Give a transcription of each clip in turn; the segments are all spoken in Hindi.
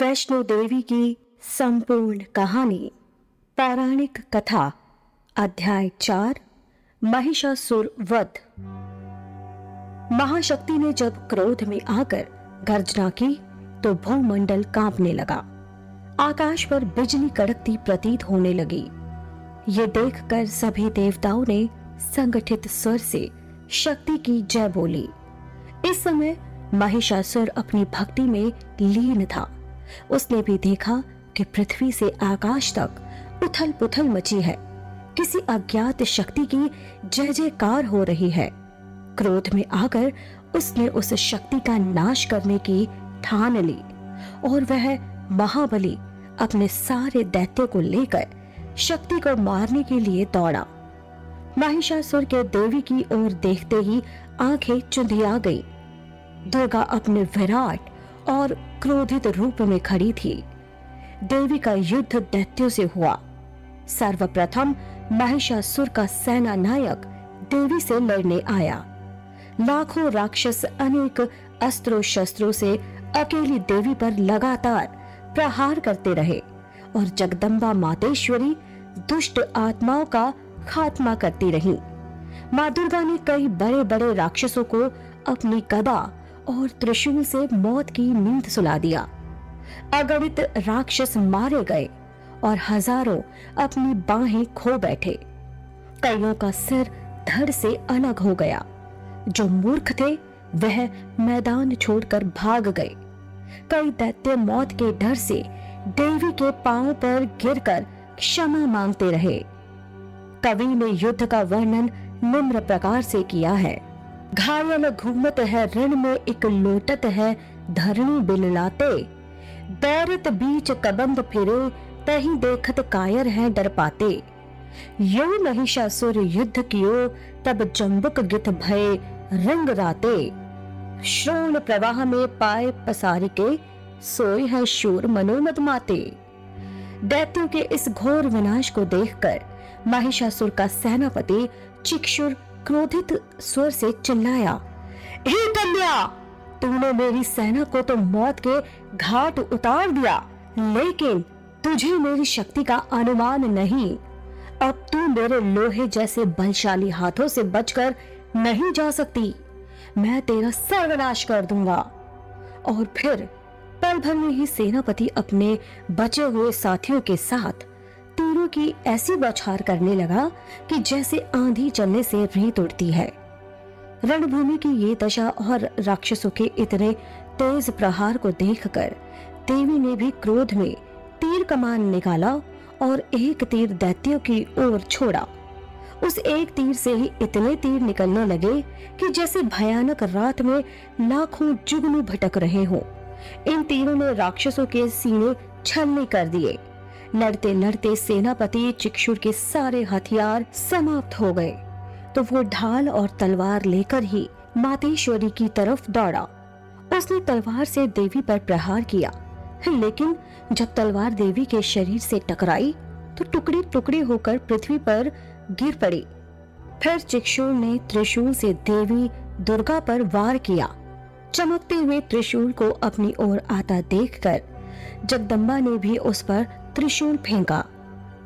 वैष्णो देवी की संपूर्ण कहानी, पौराणिक कथा, अध्याय चार, महिषासुर वध। महाशक्ति ने जब क्रोध में आकर गर्जना की तो भूमंडल कांपने लगा। आकाश पर बिजली कड़कती प्रतीत होने लगी। ये देखकर सभी देवताओं ने संगठित स्वर से शक्ति की जय बोली। इस समय महिषासुर अपनी भक्ति में लीन था। उसने भी देखा कि पृथ्वी से आकाश तक उथल पुथल मची है। किसी अज्ञात शक्ति की जय जयकार हो रही है। क्रोध में आकर उसने उस शक्ति का नाश करने की ठान ली और वह महाबली अपने सारे दैत्य को लेकर शक्ति को मारने के लिए दौड़ा। महिषासुर के देवी की ओर देखते ही आँखें चुंधिया गई। दुर्गा अपने विराट और क्रोधित रूप में खड़ी थी। देवी का युद्ध दैत्यों से हुआ। सर्वप्रथम महिषासुर का सेना नायक देवी से लड़ने आया। लाखों राक्षस अनेक अस्त्रों शस्त्रों से अकेली देवी पर लगातार प्रहार करते रहे और जगदम्बा मातेश्वरी दुष्ट आत्माओं का खात्मा करती रही। माँ दुर्गा ने कई बड़े बड़े राक्षसों को अपनी गदा और त्रिशूल से मौत की नींद सुला दिया। अगणित राक्षस मारे गए और हज़ारों अपनी बाहें खो बैठे। कईयों का सिर धड़ से अलग हो गया। जो मूर्ख थे, वह मैदान छोड़कर भाग गए। कई दैत्य मौत के डर से देवी के पाँव पर गिरकर क्षमा मांगते रहे। कवि ने युद्ध का वर्णन निम्र प्रकार से किया है। घायल घूमत है ऋण में एक लोटत है, धरणी बिललाते। बैरत बीच कबंद फिरे, तही देखत कायर है डर पाते यो महिषासुर युद्ध कियो, तब जम्बुक गित भय रंग राते। श्रोण प्रवाह में पाए पसार के, सोए है शूर मनोमद माते। दैत्यों के इस घोर विनाश को देखकर, महिषासुर का सेनापति चिक्षुर क्रोधित स्वर से चिल्लाया, हे कन्या, तूने मेरी सेना को तो मौत के घाट उतार दिया, लेकिन तुझे मेरी शक्ति का अनुमान नहीं। अब तू मेरे लोहे जैसे बलशाली हाथों से बचकर नहीं जा सकती। मैं तेरा सर्वनाश कर दूँगा। और फिर पल भर में ही सेनापति अपने बचे हुए साथियों के साथ तीरों की ऐसी बौछार करने लगा कि जैसे आंधी चलने से रेत उड़ती है। रणभूमि की ये दशा और राक्षसों के इतने तेज प्रहार को देखकर देवी ने भी क्रोध में तीर कमान निकाला और एक तीर दैत्यों की ओर छोड़ा। उस एक तीर से ही इतने तीर निकलने लगे कि जैसे भयानक रात में लाखों जुगनू भटक रहे हों। इन तीरों ने राक्षसों के सीने छलनी कर दिए। लड़ते लड़ते सेनापति चिक्षुर के सारे हथियार समाप्त हो गए। तो वो ढाल और तलवार लेकर ही मातेश्वरी की तरफ़ दौड़ा। उसने तलवार से देवी पर प्रहार किया। लेकिन जब तलवार देवी के शरीर से टकराई तो टुकड़े टुकड़े होकर पृथ्वी पर गिर पड़ी। फिर चिक्षुर ने त्रिशूल से देवी दुर्गा पर वार किया। चमकते हुए त्रिशूल को अपनी ओर आता देखकर जगदम्बा ने भी उस पर त्रिशूल फेंका।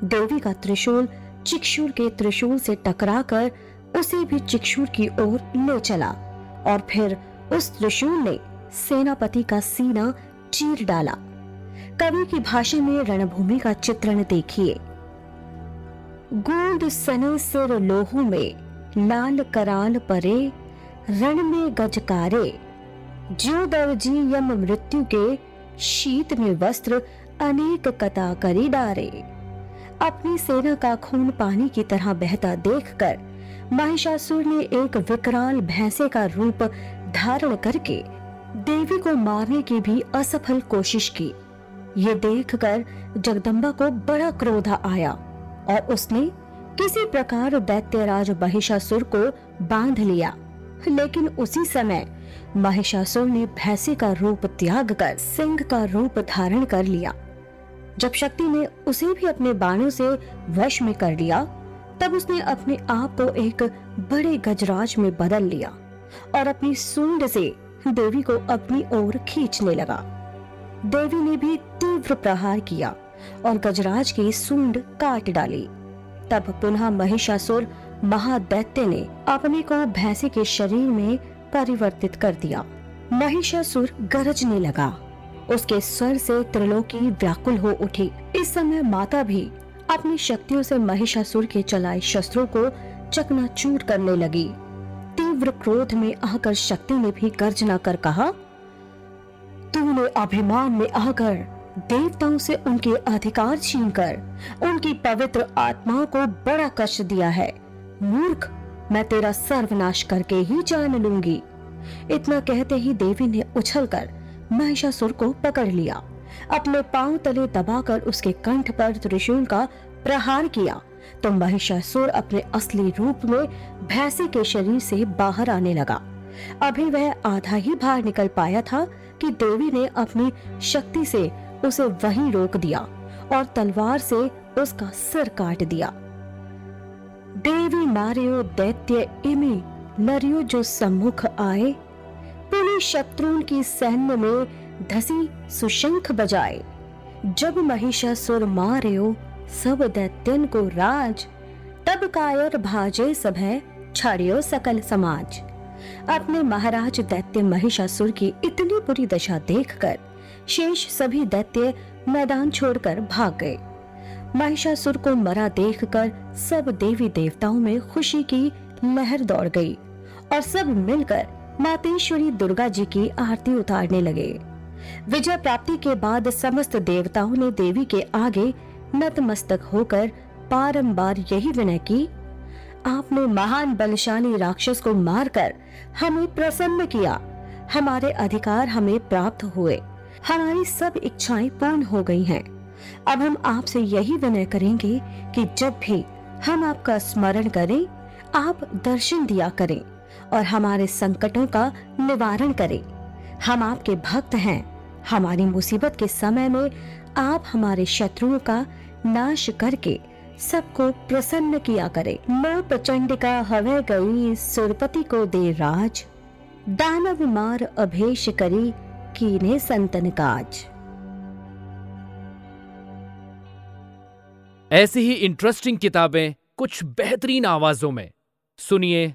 देवी का त्रिशूल चिक्षुर के त्रिशूल से टकराकर उसे भी चिक्षुर की ओर ले चला और फिर उस त्रिशूल ने सेनापति का सीना चीर डाला। कवि की भाषा में रणभूमि का चित्रण देखिए। गूंद सने सिर लोहू में, लाल कराल परे, रण में गजकारे ज्यो दर्जी यम मृत्यु के, शीत में वस्त्र अनेक कता करी डारे अपनी सेना का खून पानी की तरह बहता देखकर महिषासुर ने एक विकराल भैंसे का रूप धारण करके देवी को मारने की भी असफल कोशिश की। ये देखकर जगदम्बा को बड़ा क्रोध आया और उसने किसी प्रकार दैत्यराज महिषासुर को बाँध लिया। लेकिन उसी समय महिषासुर ने भैंसे का रूप त्याग कर सिंह का रूप धारण कर लिया। जब शक्ति ने उसे भी अपने बाणों से वश में कर लिया, तब उसने अपने आप को एक बड़े गजराज में बदल लिया और अपनी सूंड से देवी को अपनी ओर खींचने लगा। देवी ने भी तीव्र प्रहार किया और गजराज की सूंड काट डाली। तब पुनः महिषासुर महादैत्य ने अपने को भैंसे के शरीर में परिवर्तित कर दिया। महिषासुर गरजने लगा। उसके स्वर से त्रिलोकी व्याकुल हो उठी। इस समय माता भी अपनी शक्तियों से महिषासुर के चलाए शस्त्रों को चकनाचूर करने लगी। तीव्र क्रोध में आकर शक्ति ने भी गर्जना कर कहा, तूने अभिमान में आकर देवताओं से उनके अधिकार छीनकर उनकी पवित्र आत्माओं को बड़ा कष्ट दिया है। मूर्ख, मैं तेरा सर्वनाश करके ही जान लूँगी। इतना कहते ही देवी ने उछलकर महिषासुर को पकड़ लिया। अपने पाँव तले दबाकर उसके कंठ पर त्रिशूल का प्रहार किया तो महिषासुर अपने असली रूप में भैंसे के शरीर से बाहर आने लगा। अभी वह आधा ही बाहर निकल पाया था कि देवी ने अपनी शक्ति से उसे वहीं रोक दिया और तलवार से उसका सिर काट दिया। देवी मारियो दैत्य इमी, नरियो जो सम्मुख आए पुलिस शत्रुन की सैन्य में धसी सुशंख बजाए। जब महिषासुर मारियो, सब दैत्यन को राज। तब कायर भाजे सभय छाड़ियो सकल समाज। अपने महाराज दैत्य महिषासुर की इतनी बुरी दशा देखकर, शेष सभी दैत्य मैदान छोड़कर भाग गए। महिषासुर को मरा देखकर सब देवी देवताओं में खुशी की लहर दौड़ गई और सब मिलकर मातेश्वरी दुर्गा जी की आरती उतारने लगे। विजय प्राप्ति के बाद समस्त देवताओं ने देवी के आगे नतमस्तक होकर बारंबार यही विनय की, आपने महान बलशाली राक्षस को मारकर हमें प्रसन्न किया। हमारे अधिकार हमें प्राप्त हुए। हमारी सब इच्छाएँ पूर्ण हो गई हैं। अब हम आपसे यही विनय करेंगे कि जब भी हम आपका स्मरण करें, आप दर्शन दिया करें। और हमारे संकटों का निवारण करें। हम आपके भक्त हैं। हमारी मुसीबत के समय में आप हमारे शत्रुओं का नाश करके सबको प्रसन्न किया करे। माँ प्रचंड का हवे गई सुरपति को दे राज। दानव मार अभेश करी कीने संतन काज। ऐसी ही इंटरेस्टिंग किताबें कुछ बेहतरीन आवाजों में। सुनिए